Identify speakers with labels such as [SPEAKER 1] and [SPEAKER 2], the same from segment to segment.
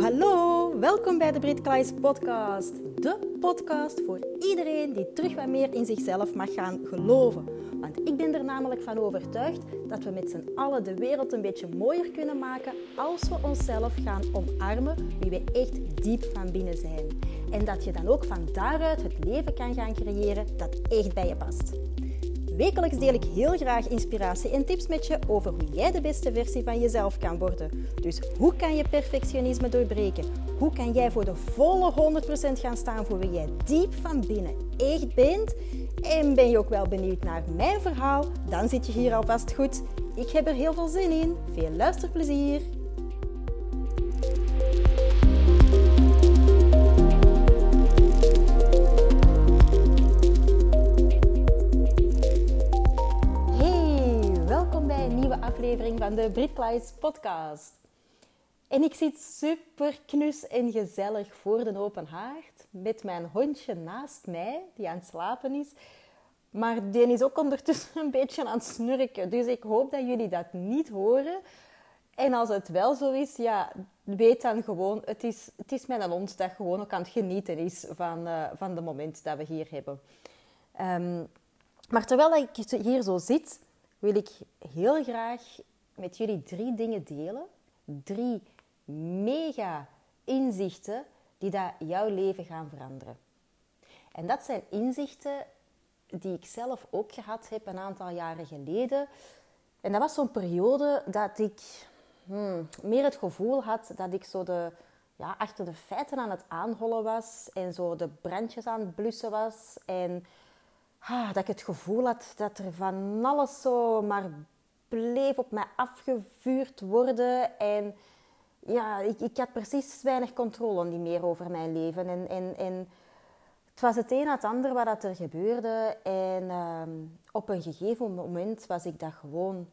[SPEAKER 1] hallo. Welkom bij de Brit Klaes podcast. De podcast voor iedereen die terug wat meer in zichzelf mag gaan geloven. Want ik ben er namelijk van overtuigd dat we met z'n allen de wereld een beetje mooier kunnen maken als we onszelf gaan omarmen wie we echt diep van binnen zijn. En dat je dan ook van daaruit het leven kan gaan creëren dat echt bij je past. Wekelijks deel ik heel graag inspiratie en tips met je over hoe jij de beste versie van jezelf kan worden. Dus hoe kan je perfectionisme doorbreken? Hoe kan jij voor de volle 100% gaan staan voor wie jij diep van binnen echt bent? En ben je ook wel benieuwd naar mijn verhaal? Dan zit je hier alvast goed. Ik heb er heel veel zin in. Veel luisterplezier! De podcast. En ik zit super knus en gezellig voor de open haard met mijn hondje naast mij, die aan het slapen is. Maar die is ook ondertussen een beetje aan het snurken. Dus ik hoop dat jullie dat niet horen. En als het wel zo is, ja, weet dan gewoon, het is, het is mijn hond dat gewoon ook aan het genieten is van, uh, van de moment dat we hier hebben. Um, maar terwijl ik hier zo zit, wil ik heel graag met jullie drie dingen delen. Drie mega inzichten die dat jouw leven gaan veranderen. En dat zijn inzichten die ik zelf ook gehad heb een aantal jaren geleden. En dat was zo'n periode dat ik hmm, meer het gevoel had dat ik zo de, ja, achter de feiten aan het aanhollen was en zo de brandjes aan het blussen was. En ah, dat ik het gevoel had dat er van alles zo maar bleef op mij afgevuurd worden. En ja, ik, ik had precies weinig controle niet meer over mijn leven. En, en, en het was het een na het ander wat dat er gebeurde. En uh, op een gegeven moment was ik dat gewoon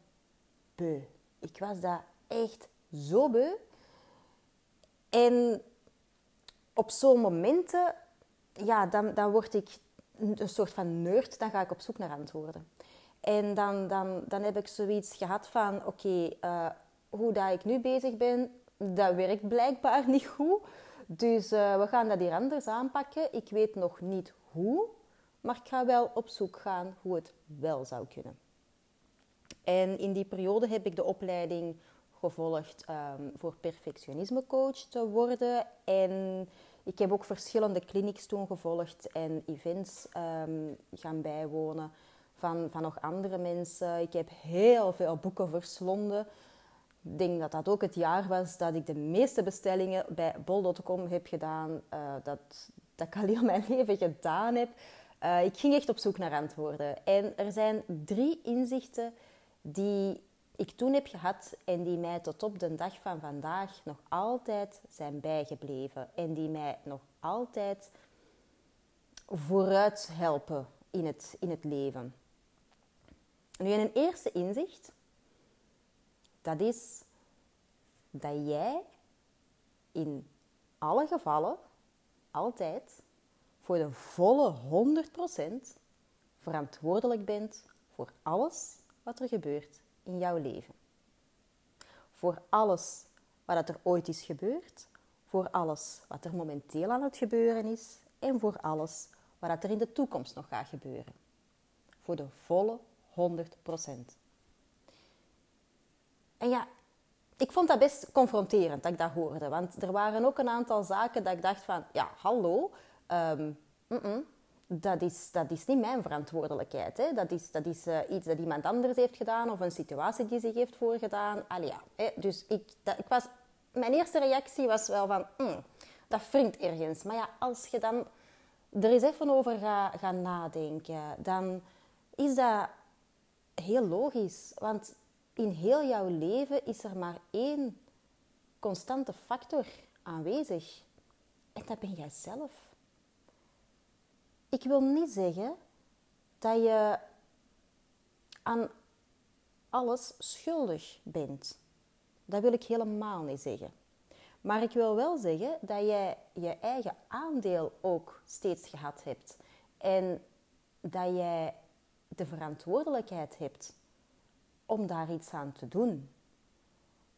[SPEAKER 1] beu. Ik was dat echt zo beu. En op zo'n momenten, ja, dan, dan word ik een soort van nerd, dan ga ik op zoek naar antwoorden. En dan, dan, dan heb ik zoiets gehad van, oké, uh, hoe dat ik nu bezig ben, dat werkt blijkbaar niet goed. Dus uh, we gaan dat hier anders aanpakken. Ik weet nog niet hoe, maar ik ga wel op zoek gaan hoe het wel zou kunnen. En in die periode heb ik de opleiding gevolgd um, voor perfectionismecoach te worden. En ik heb ook verschillende clinics toen gevolgd en events um, gaan bijwonen van, van nog andere mensen. Ik heb heel veel boeken verslonden. Ik denk dat dat ook het jaar was dat ik de meeste bestellingen bij bol.com heb gedaan. Uh, dat, dat ik al heel mijn leven gedaan heb. Uh, ik ging echt op zoek naar antwoorden. En er zijn drie inzichten die ik toen heb gehad en die mij tot op de dag van vandaag nog altijd zijn bijgebleven. En die mij nog altijd vooruit helpen in het, in het leven. Nu, een eerste inzicht, dat is dat jij in alle gevallen altijd voor de volle 100% verantwoordelijk bent voor alles wat er gebeurt in jouw leven. Voor alles wat er ooit is gebeurd, voor alles wat er momenteel aan het gebeuren is en voor alles wat er in de toekomst nog gaat gebeuren. Voor de volle 100%. En ja, ik vond dat best confronterend dat ik dat hoorde. Want er waren ook een aantal zaken dat ik dacht van... Ja, hallo. Um, dat, is, dat is niet mijn verantwoordelijkheid. Hè. Dat is, dat is uh, iets dat iemand anders heeft gedaan. Of een situatie die zich heeft voorgedaan. Allee, ja, hè. Dus ik, ik was, mijn eerste reactie was wel van... Mm, dat wringt ergens. Maar ja, als je dan er eens even over gaat gaan nadenken... Dan is dat heel logisch, want in heel jouw leven is er maar één constante factor aanwezig. En dat ben jij zelf. Ik wil niet zeggen dat je aan alles schuldig bent. Dat wil ik helemaal niet zeggen. Maar ik wil wel zeggen dat jij je eigen aandeel ook steeds gehad hebt. En dat jij de verantwoordelijkheid hebt om daar iets aan te doen.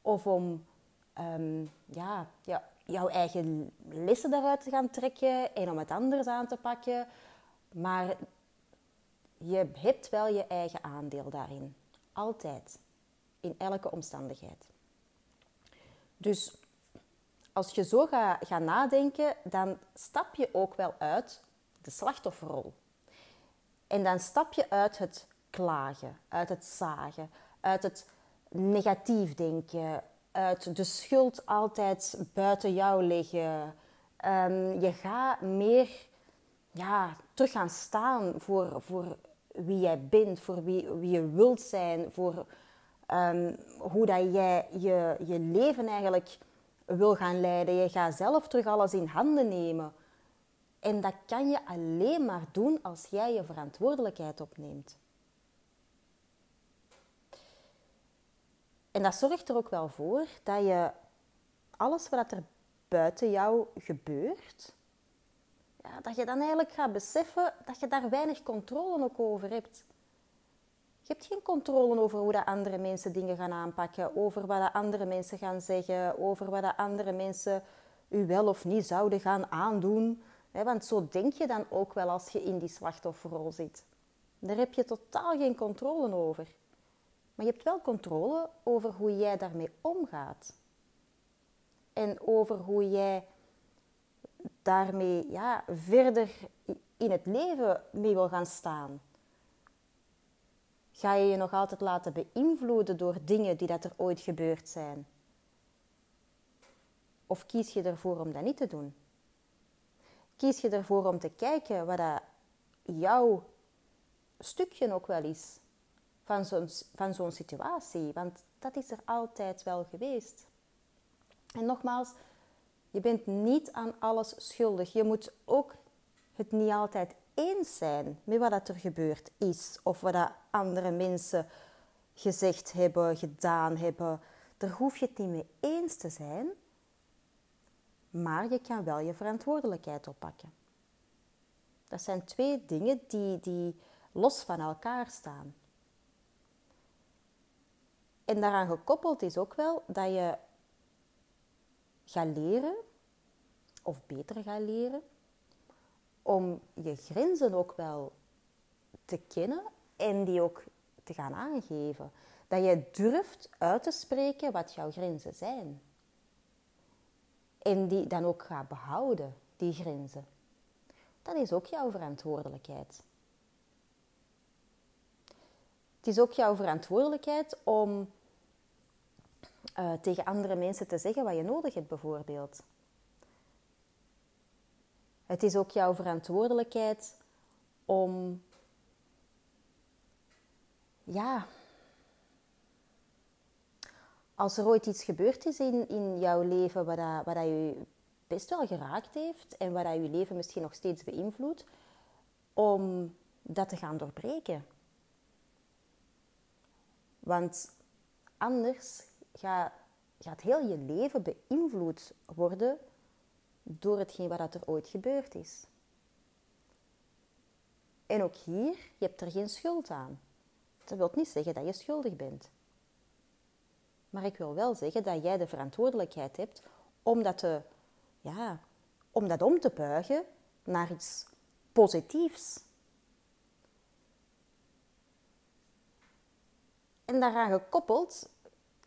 [SPEAKER 1] Of om um, ja, ja, jouw eigen lessen daaruit te gaan trekken en om het anders aan te pakken. Maar je hebt wel je eigen aandeel daarin. Altijd. In elke omstandigheid. Dus als je zo gaat, gaat nadenken, dan stap je ook wel uit de slachtofferrol. En dan stap je uit het klagen, uit het zagen, uit het negatief denken, uit de schuld altijd buiten jou liggen. Um, je gaat meer ja, terug gaan staan voor, voor wie jij bent, voor wie, wie je wilt zijn, voor um, hoe dat jij je, je leven eigenlijk wil gaan leiden. Je gaat zelf terug alles in handen nemen. En dat kan je alleen maar doen als jij je verantwoordelijkheid opneemt. En dat zorgt er ook wel voor dat je alles wat er buiten jou gebeurt, ja, dat je dan eigenlijk gaat beseffen dat je daar weinig controle ook over hebt. Je hebt geen controle over hoe dat andere mensen dingen gaan aanpakken, over wat dat andere mensen gaan zeggen, over wat dat andere mensen u wel of niet zouden gaan aandoen. Want zo denk je dan ook wel als je in die slachtofferrol zit. Daar heb je totaal geen controle over. Maar je hebt wel controle over hoe jij daarmee omgaat. En over hoe jij daarmee ja, verder in het leven mee wil gaan staan. Ga je je nog altijd laten beïnvloeden door dingen die dat er ooit gebeurd zijn? Of kies je ervoor om dat niet te doen? Kies je ervoor om te kijken wat dat jouw stukje ook wel is van zo'n, van zo'n situatie? Want dat is er altijd wel geweest. En nogmaals, je bent niet aan alles schuldig. Je moet ook het niet altijd eens zijn met wat er gebeurd is of wat andere mensen gezegd hebben, gedaan hebben. Daar hoef je het niet mee eens te zijn, maar je kan wel je verantwoordelijkheid oppakken. Dat zijn twee dingen die, die los van elkaar staan. En daaraan gekoppeld is ook wel dat je gaat leren, of beter gaat leren, om je grenzen ook wel te kennen en die ook te gaan aangeven. Dat je durft uit te spreken wat jouw grenzen zijn. En die dan ook gaat behouden, die grenzen. Dat is ook jouw verantwoordelijkheid. Het is ook jouw verantwoordelijkheid om uh, tegen andere mensen te zeggen wat je nodig hebt, bijvoorbeeld. Het is ook jouw verantwoordelijkheid om, ja, als er ooit iets gebeurd is in, in jouw leven wat, dat, dat je best wel geraakt heeft en wat dat je leven misschien nog steeds beïnvloedt, om dat te gaan doorbreken. Want anders gaat, gaat heel je leven beïnvloed worden door hetgeen wat er ooit gebeurd is. En ook hier, je hebt er geen schuld aan. Dat wil niet zeggen dat je schuldig bent. Maar ik wil wel zeggen dat jij de verantwoordelijkheid hebt om dat, te, ja, om dat om te buigen naar iets positiefs. En daaraan gekoppeld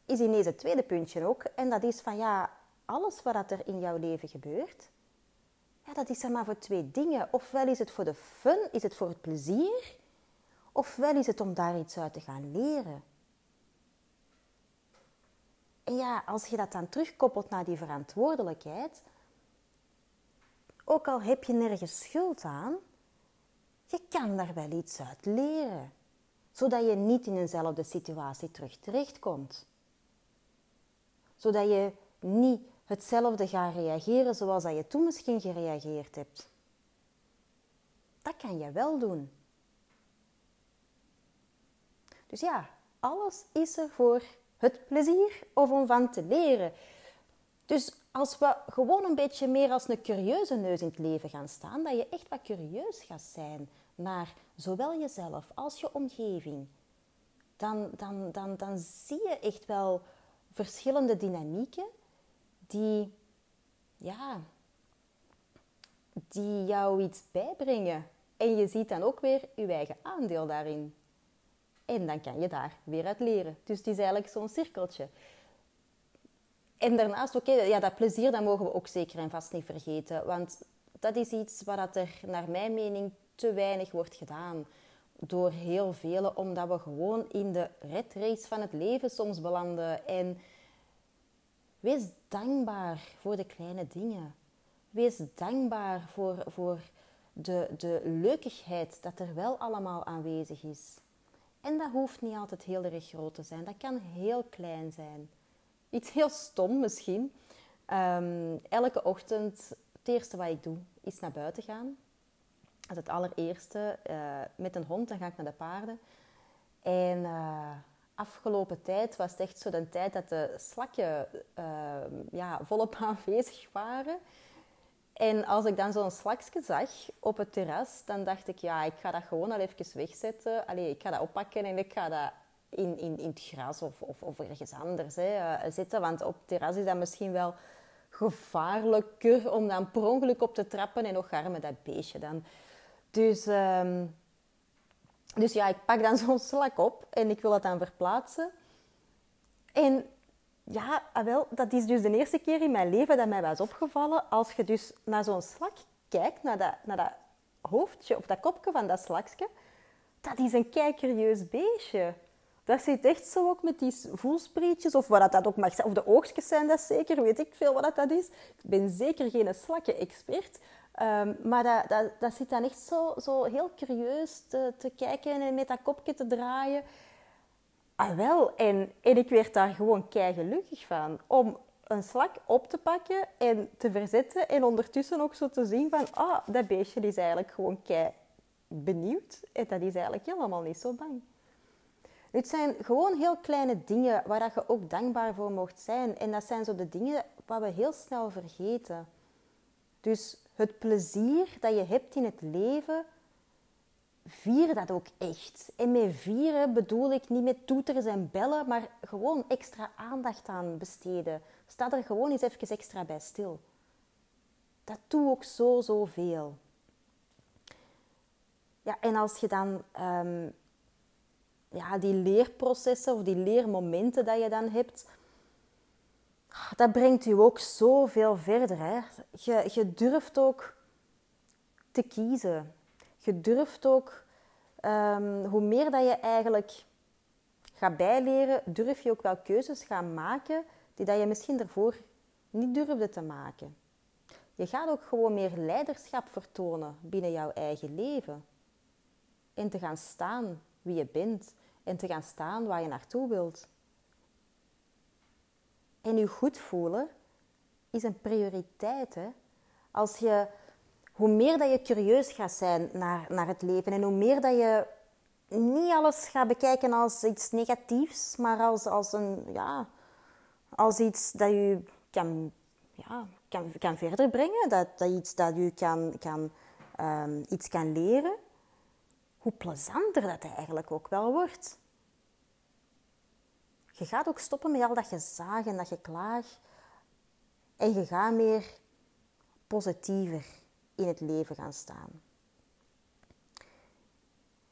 [SPEAKER 1] is ineens het tweede puntje ook. En dat is van ja, alles wat er in jouw leven gebeurt, ja, dat is er maar voor twee dingen. Ofwel is het voor de fun, is het voor het plezier, ofwel is het om daar iets uit te gaan leren. En ja, als je dat dan terugkoppelt naar die verantwoordelijkheid, ook al heb je nergens schuld aan, je kan daar wel iets uit leren, zodat je niet in eenzelfde situatie terug terechtkomt. Zodat je niet hetzelfde gaat reageren zoals dat je toen misschien gereageerd hebt. Dat kan je wel doen. Dus ja, alles is er voor het plezier of om van te leren. Dus als we gewoon een beetje meer als een curieuze neus in het leven gaan staan, dat je echt wat curieus gaat zijn naar zowel jezelf als je omgeving, dan, dan, dan, dan zie je echt wel verschillende dynamieken die ja, die jou iets bijbrengen. En je ziet dan ook weer je eigen aandeel daarin. En dan kan je daar weer uit leren. Dus het is eigenlijk zo'n cirkeltje. En daarnaast, oké, ja, dat plezier dat mogen we ook zeker en vast niet vergeten. Want dat is iets wat er naar mijn mening te weinig wordt gedaan. Door heel velen, omdat we gewoon in de red race van het leven soms belanden. En wees dankbaar voor de kleine dingen. Wees dankbaar voor, voor de, de leukigheid dat er wel allemaal aanwezig is. En dat hoeft niet altijd heel erg groot te zijn. Dat kan heel klein zijn. Iets heel stom misschien. Ehm, elke ochtend, het eerste wat ik doe, is naar buiten gaan. Dat is het allereerste. Uh, met een hond, dan ga ik naar de paarden. En uh, afgelopen tijd was het echt zo de tijd dat de slakken uh, ja, volop aanwezig waren. En als ik dan zo'n slakje zag op het terras, dan dacht ik, ja, ik ga dat gewoon al even wegzetten. Allee, ik ga dat oppakken en ik ga dat in, in, in het gras of, of, of ergens anders hè, uh, zetten. Want op het terras is dat misschien wel gevaarlijker om dan per ongeluk op te trappen en nog met dat beestje dan. Dus, um, dus ja, ik pak dan zo'n slak op en ik wil dat dan verplaatsen. En ja, ah, wel, dat is dus de eerste keer in mijn leven dat mij was opgevallen. Als je dus naar zo'n slak kijkt, naar dat, naar dat hoofdje of dat kopje van dat slakje, dat is een kijkerieus beestje. Dat zit echt zo ook met die voelsprietjes, of wat dat ook mag zijn. Of de oogstjes zijn dat zeker, weet ik veel wat dat is. Ik ben zeker geen slakken-expert. Um, maar dat, dat, dat zit dan echt zo, zo heel curieus te, te kijken en met dat kopje te draaien. Ah, wel. En, en ik werd daar gewoon kei gelukkig van. Om een slak op te pakken en te verzetten. En ondertussen ook zo te zien van... Ah, dat beestje is eigenlijk gewoon kei benieuwd. En dat is eigenlijk helemaal niet zo bang. Het zijn gewoon heel kleine dingen waar je ook dankbaar voor mocht zijn. En dat zijn zo de dingen wat we heel snel vergeten. Dus het plezier dat je hebt in het leven vier dat ook echt. En met vieren bedoel ik niet met toeters en bellen, maar gewoon extra aandacht aan besteden. Sta er gewoon eens even extra bij stil. Dat doe ook zo, zoveel. Ja, en als je dan um, ja, die leerprocessen of die leermomenten dat je dan hebt, dat brengt u ook zoveel verder. Hè? Je, je durft ook te kiezen je durft ook, um, hoe meer dat je eigenlijk gaat bijleren, durf je ook wel keuzes gaan maken die dat je misschien ervoor niet durfde te maken. Je gaat ook gewoon meer leiderschap vertonen binnen jouw eigen leven. En te gaan staan wie je bent en te gaan staan waar je naartoe wilt. En je goed voelen is een prioriteit. Hè? Als je hoe meer dat je curieus gaat zijn naar, naar het leven en hoe meer dat je niet alles gaat bekijken als iets negatiefs, maar als, als, een, ja, als iets dat je kan, ja, kan, kan verder brengen, dat, dat iets dat je kan, kan, um, iets kan leren, hoe plezanter dat eigenlijk ook wel wordt. Je gaat ook stoppen met al dat gezaag en dat geklaag en je gaat meer positiever in het leven gaan staan.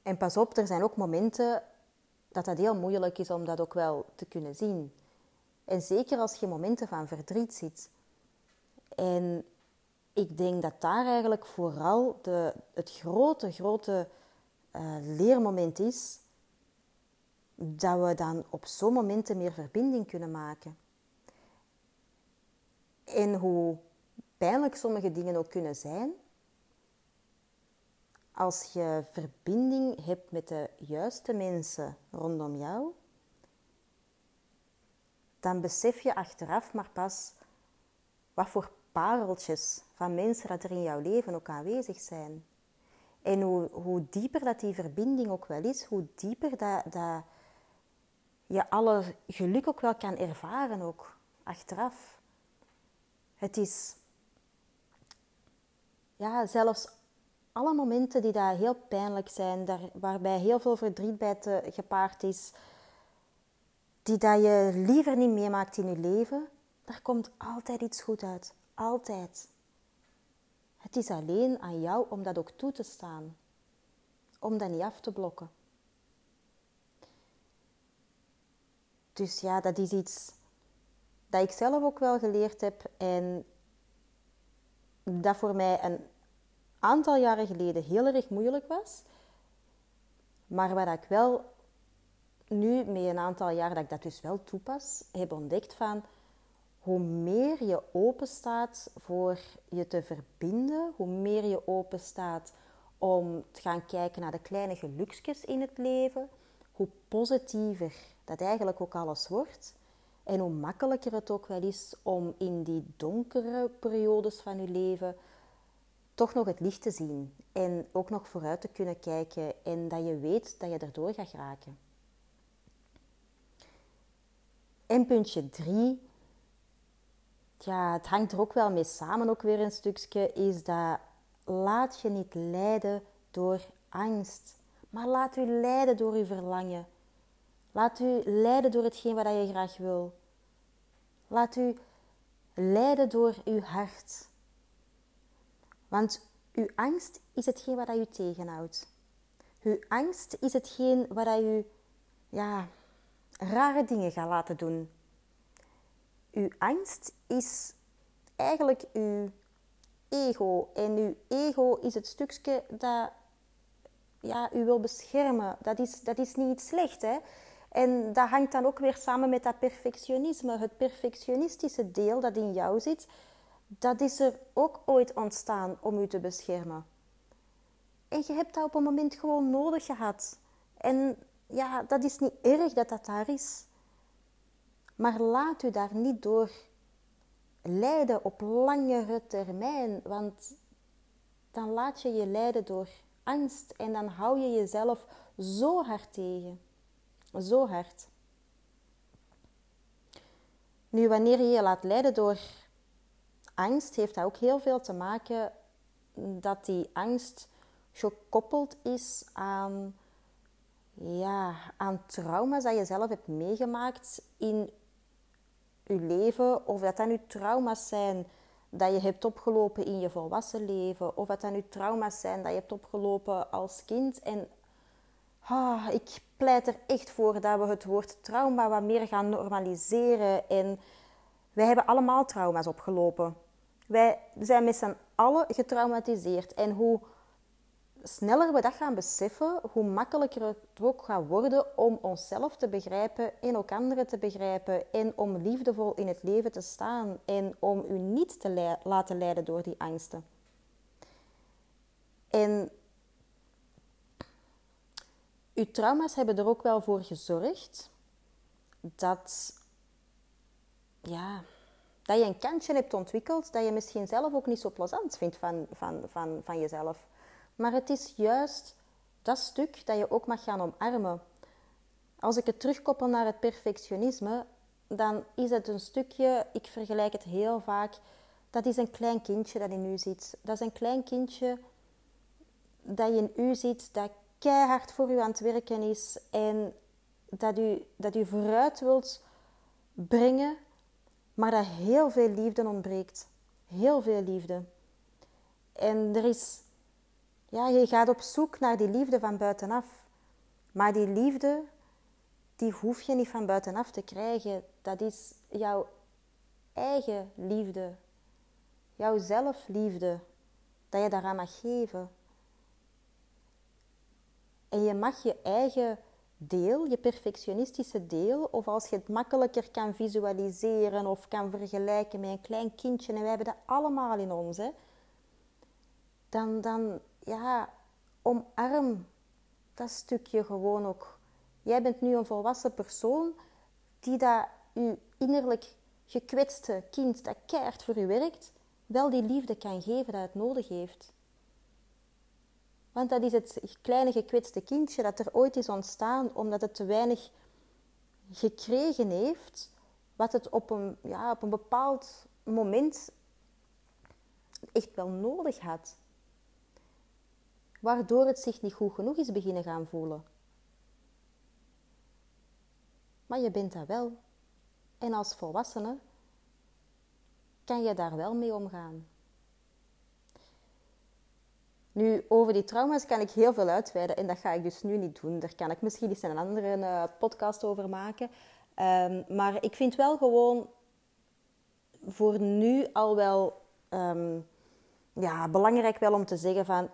[SPEAKER 1] En pas op, er zijn ook momenten dat dat heel moeilijk is om dat ook wel te kunnen zien. En zeker als je momenten van verdriet ziet. En ik denk dat daar eigenlijk vooral de, het grote, grote uh, leermoment is dat we dan op zo'n momenten meer verbinding kunnen maken. En hoe pijnlijk sommige dingen ook kunnen zijn, als je verbinding hebt met de juiste mensen rondom jou, dan besef je achteraf maar pas wat voor pareltjes van mensen dat er in jouw leven ook aanwezig zijn. En hoe, hoe dieper dat die verbinding ook wel is, hoe dieper dat, dat je alle geluk ook wel kan ervaren, ook achteraf. Het is ja, zelfs alle momenten die daar heel pijnlijk zijn, daar, waarbij heel veel verdriet bij te, gepaard is, die dat je liever niet meemaakt in je leven, daar komt altijd iets goed uit. Altijd. Het is alleen aan jou om dat ook toe te staan. Om dat niet af te blokken. Dus ja, dat is iets dat ik zelf ook wel geleerd heb en dat voor mij een aantal jaren geleden heel erg moeilijk was. Maar waar ik wel nu, met een aantal jaar dat ik dat dus wel toepas, heb ontdekt van hoe meer je open staat voor je te verbinden, hoe meer je open staat om te gaan kijken naar de kleine geluksjes in het leven, hoe positiever dat eigenlijk ook alles wordt. En hoe makkelijker het ook wel is om in die donkere periodes van je leven toch nog het licht te zien. En ook nog vooruit te kunnen kijken en dat je weet dat je erdoor gaat raken. En puntje drie, ja, het hangt er ook wel mee samen, ook weer een stukje, is dat laat je niet leiden door angst, maar laat u leiden door uw verlangen. Laat u leiden door hetgeen wat je graag wil. Laat u leiden door uw hart. Want uw angst is hetgeen wat u tegenhoudt. Uw angst is hetgeen wat u ja, rare dingen gaat laten doen. Uw angst is eigenlijk uw ego. En uw ego is het stukje dat ja, u wil beschermen. Dat is, dat is niet slecht, hè? En dat hangt dan ook weer samen met dat perfectionisme. Het perfectionistische deel dat in jou zit, dat is er ook ooit ontstaan om u te beschermen. En je hebt dat op een moment gewoon nodig gehad. En ja, dat is niet erg dat dat daar is. Maar laat u daar niet door leiden op langere termijn, want dan laat je je leiden door angst en dan hou je jezelf zo hard tegen. Zo hard. Nu, wanneer je je laat leiden door angst, heeft dat ook heel veel te maken dat die angst gekoppeld is aan, ja, aan trauma's dat je zelf hebt meegemaakt in je leven. Of dat dat nu trauma's zijn dat je hebt opgelopen in je volwassen leven. Of dat dat nu trauma's zijn dat je hebt opgelopen als kind. En ah, ik pleit er echt voor dat we het woord trauma wat meer gaan normaliseren. En wij hebben allemaal trauma's opgelopen. Wij zijn met z'n allen getraumatiseerd. En hoe sneller we dat gaan beseffen, hoe makkelijker het ook gaat worden om onszelf te begrijpen en ook anderen te begrijpen. En om liefdevol in het leven te staan en om u niet te laten leiden door die angsten. En uw trauma's hebben er ook wel voor gezorgd dat, ja, dat je een kantje hebt ontwikkeld dat je misschien zelf ook niet zo plezant vindt van, van, van, van jezelf. Maar het is juist dat stuk dat je ook mag gaan omarmen. Als ik het terugkoppel naar het perfectionisme, dan is het een stukje, ik vergelijk het heel vaak, dat is een klein kindje dat in u zit. Dat is een klein kindje dat je in u ziet, dat keihard voor u aan het werken is en dat u, dat u vooruit wilt brengen, maar dat heel veel liefde ontbreekt. Heel veel liefde. En er is, ja, je gaat op zoek naar die liefde van buitenaf. Maar die liefde, die hoef je niet van buitenaf te krijgen. Dat is jouw eigen liefde. Jouw zelfliefde. Dat je daaraan mag geven. En je mag je eigen deel, je perfectionistische deel, of als je het makkelijker kan visualiseren of kan vergelijken met een klein kindje, en wij hebben dat allemaal in ons, hè, dan, dan ja, omarm dat stukje gewoon ook. Jij bent nu een volwassen persoon die dat je innerlijk gekwetste kind dat keihard voor je werkt, wel die liefde kan geven dat het nodig heeft. Want dat is het kleine gekwetste kindje dat er ooit is ontstaan omdat het te weinig gekregen heeft, wat het op een, ja, op een bepaald moment echt wel nodig had. Waardoor het zich niet goed genoeg is beginnen gaan voelen. Maar je bent dat wel. En als volwassene kan je daar wel mee omgaan. Nu, over die trauma's kan ik heel veel uitweiden en dat ga ik dus nu niet doen. Daar kan ik misschien eens een andere uh, podcast over maken. Um, maar ik vind wel gewoon voor nu al wel um, ja, belangrijk wel om te zeggen van...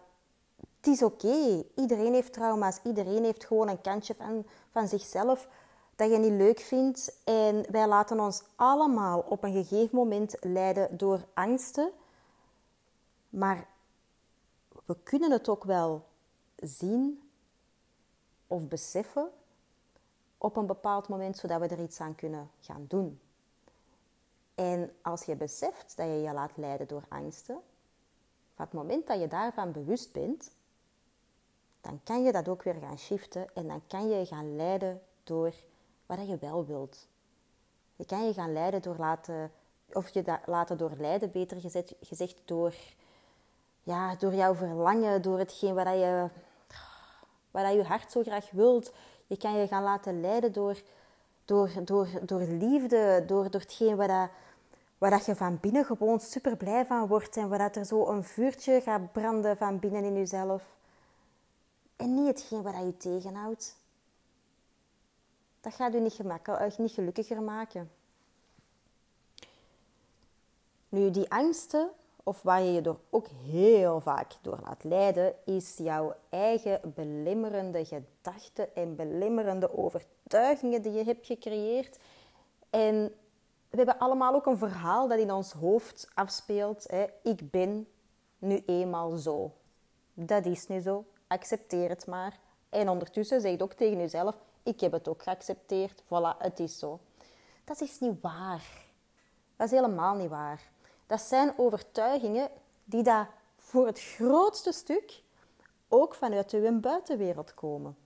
[SPEAKER 1] Het is oké. Iedereen heeft trauma's. Iedereen heeft gewoon een kantje van, van zichzelf dat je niet leuk vindt. En wij laten ons allemaal op een gegeven moment leiden door angsten. Maar we kunnen het ook wel zien of beseffen op een bepaald moment, zodat we er iets aan kunnen gaan doen. En als je beseft dat je je laat leiden door angsten, van het moment dat je daarvan bewust bent, dan kan je dat ook weer gaan shiften en dan kan je gaan leiden door wat je wel wilt. Je kan je gaan leiden door laten, of je laten doorleiden, beter gezegd door, ja, door jouw verlangen, door hetgeen wat je, wat je hart zo graag wilt. Je kan je gaan laten leiden door, door, door, door liefde, door, door hetgeen wat, dat, waar dat je van binnen gewoon super blij van wordt en waar dat er zo een vuurtje gaat branden van binnen in jezelf. En niet hetgeen wat dat je tegenhoudt. Dat gaat je niet, gemakkelijk, niet gelukkiger maken. Nu, die angsten, of waar je je door ook heel vaak door laat leiden, is jouw eigen belemmerende gedachten en belemmerende overtuigingen die je hebt gecreëerd. En we hebben allemaal ook een verhaal dat in ons hoofd afspeelt. Hè. Ik ben nu eenmaal zo. Dat is nu zo. Accepteer het maar. En ondertussen zeg je ook tegen jezelf: Ik heb het ook geaccepteerd. Voilà, het is zo. Dat is niet waar. Dat is helemaal niet waar. Dat zijn overtuigingen die daar voor het grootste stuk ook vanuit uw buitenwereld komen.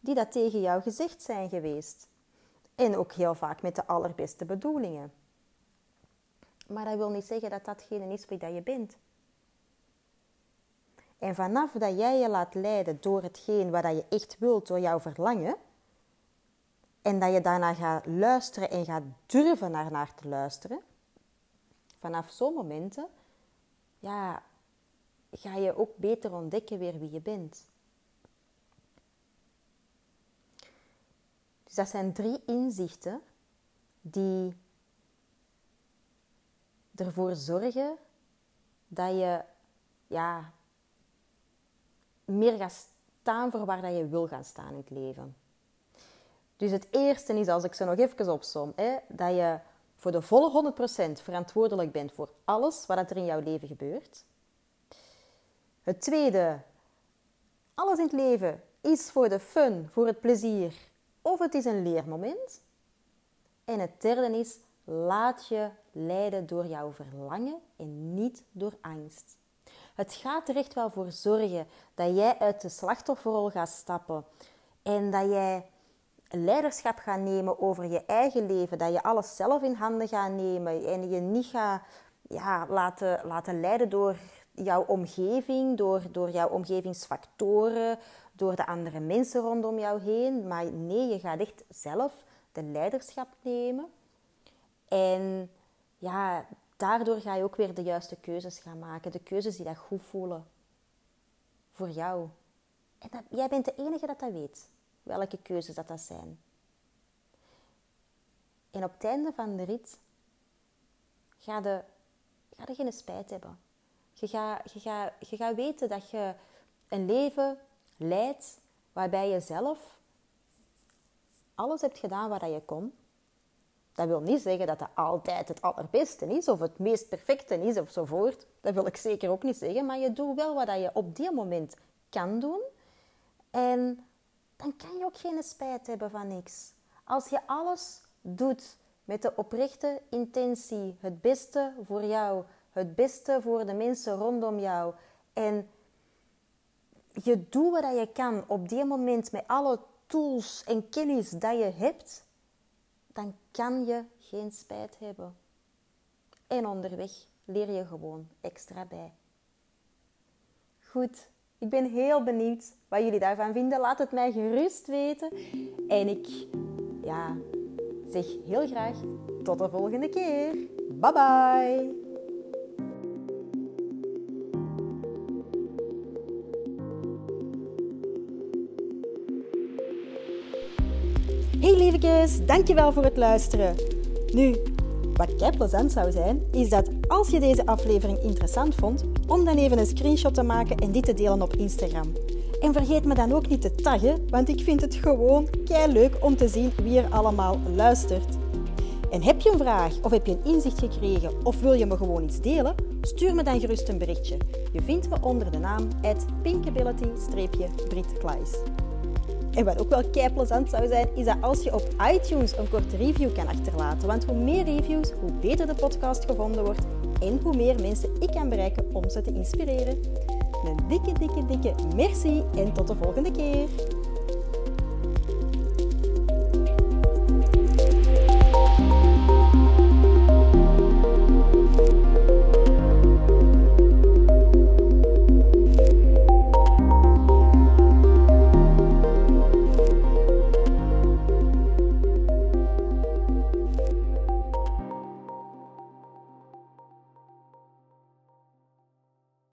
[SPEAKER 1] Die dat tegen jou gezegd zijn geweest. En ook heel vaak met de allerbeste bedoelingen. Maar dat wil niet zeggen dat datgene is wie dat je bent. En vanaf dat jij je laat leiden door hetgeen wat je echt wilt, door jouw verlangen, en dat je daarna gaat luisteren en gaat durven naar, naar te luisteren, vanaf zo'n momenten, ja, ga je ook beter ontdekken weer wie je bent. Dus dat zijn drie inzichten die ervoor zorgen dat je ja, meer gaat staan voor waar dat je wil gaan staan in het leven. Dus het eerste is, als ik ze nog even opsom, hè, dat je voor de volle 100% verantwoordelijk bent voor alles wat er in jouw leven gebeurt. Het tweede, alles in het leven is voor de fun, voor het plezier of het is een leermoment. En het derde is, laat je leiden door jouw verlangen en niet door angst. Het gaat er echt wel voor zorgen dat jij uit de slachtofferrol gaat stappen en dat jij leiderschap gaat nemen over je eigen leven, dat je alles zelf in handen gaat nemen en je niet gaat ja, laten, laten leiden door jouw omgeving, door, door jouw omgevingsfactoren, door de andere mensen rondom jou heen. Maar nee, je gaat echt zelf de leiderschap nemen. En ja, daardoor ga je ook weer de juiste keuzes gaan maken. De keuzes die dat goed voelen. Voor jou. En dat, jij bent de enige dat dat weet. Welke keuzes dat, dat zijn. En op het einde van de rit ga je, ga je geen spijt hebben. Je gaat, je, gaat, je gaat weten dat je een leven leidt waarbij je zelf alles hebt gedaan wat je kon. Dat wil niet zeggen dat dat altijd het allerbeste is of het meest perfecte is ofzovoort. Dat wil ik zeker ook niet zeggen, maar je doet wel wat je op die moment kan doen. En dan kan je ook geen spijt hebben van niks. Als je alles doet met de oprechte intentie, het beste voor jou, het beste voor de mensen rondom jou en je doet wat je kan op die moment met alle tools en kennis dat je hebt, dan kan je geen spijt hebben. En onderweg leer je gewoon extra bij. Goed, ik ben heel benieuwd wat jullie daarvan vinden. Laat het mij gerust weten. En ik ja, zeg heel graag tot de volgende keer. Bye bye! Hey lievekes, dankjewel voor het luisteren. Nu, wat kei plezant zou zijn, is dat als je deze aflevering interessant vond, om dan even een screenshot te maken en dit te delen op Instagram. En vergeet me dan ook niet te taggen, want ik vind het gewoon kei leuk om te zien wie er allemaal luistert. En heb je een vraag of heb je een inzicht gekregen of wil je me gewoon iets delen? Stuur me dan gerust een berichtje. Je vindt me onder de naam pinkability-britkleis. En wat ook wel kei plezant zou zijn, is dat als je op iTunes een korte review kan achterlaten. Want hoe meer reviews, hoe beter de podcast gevonden wordt en hoe meer mensen ik kan bereiken om ze te inspireren. Een dikke, dikke, dikke merci en tot de volgende keer.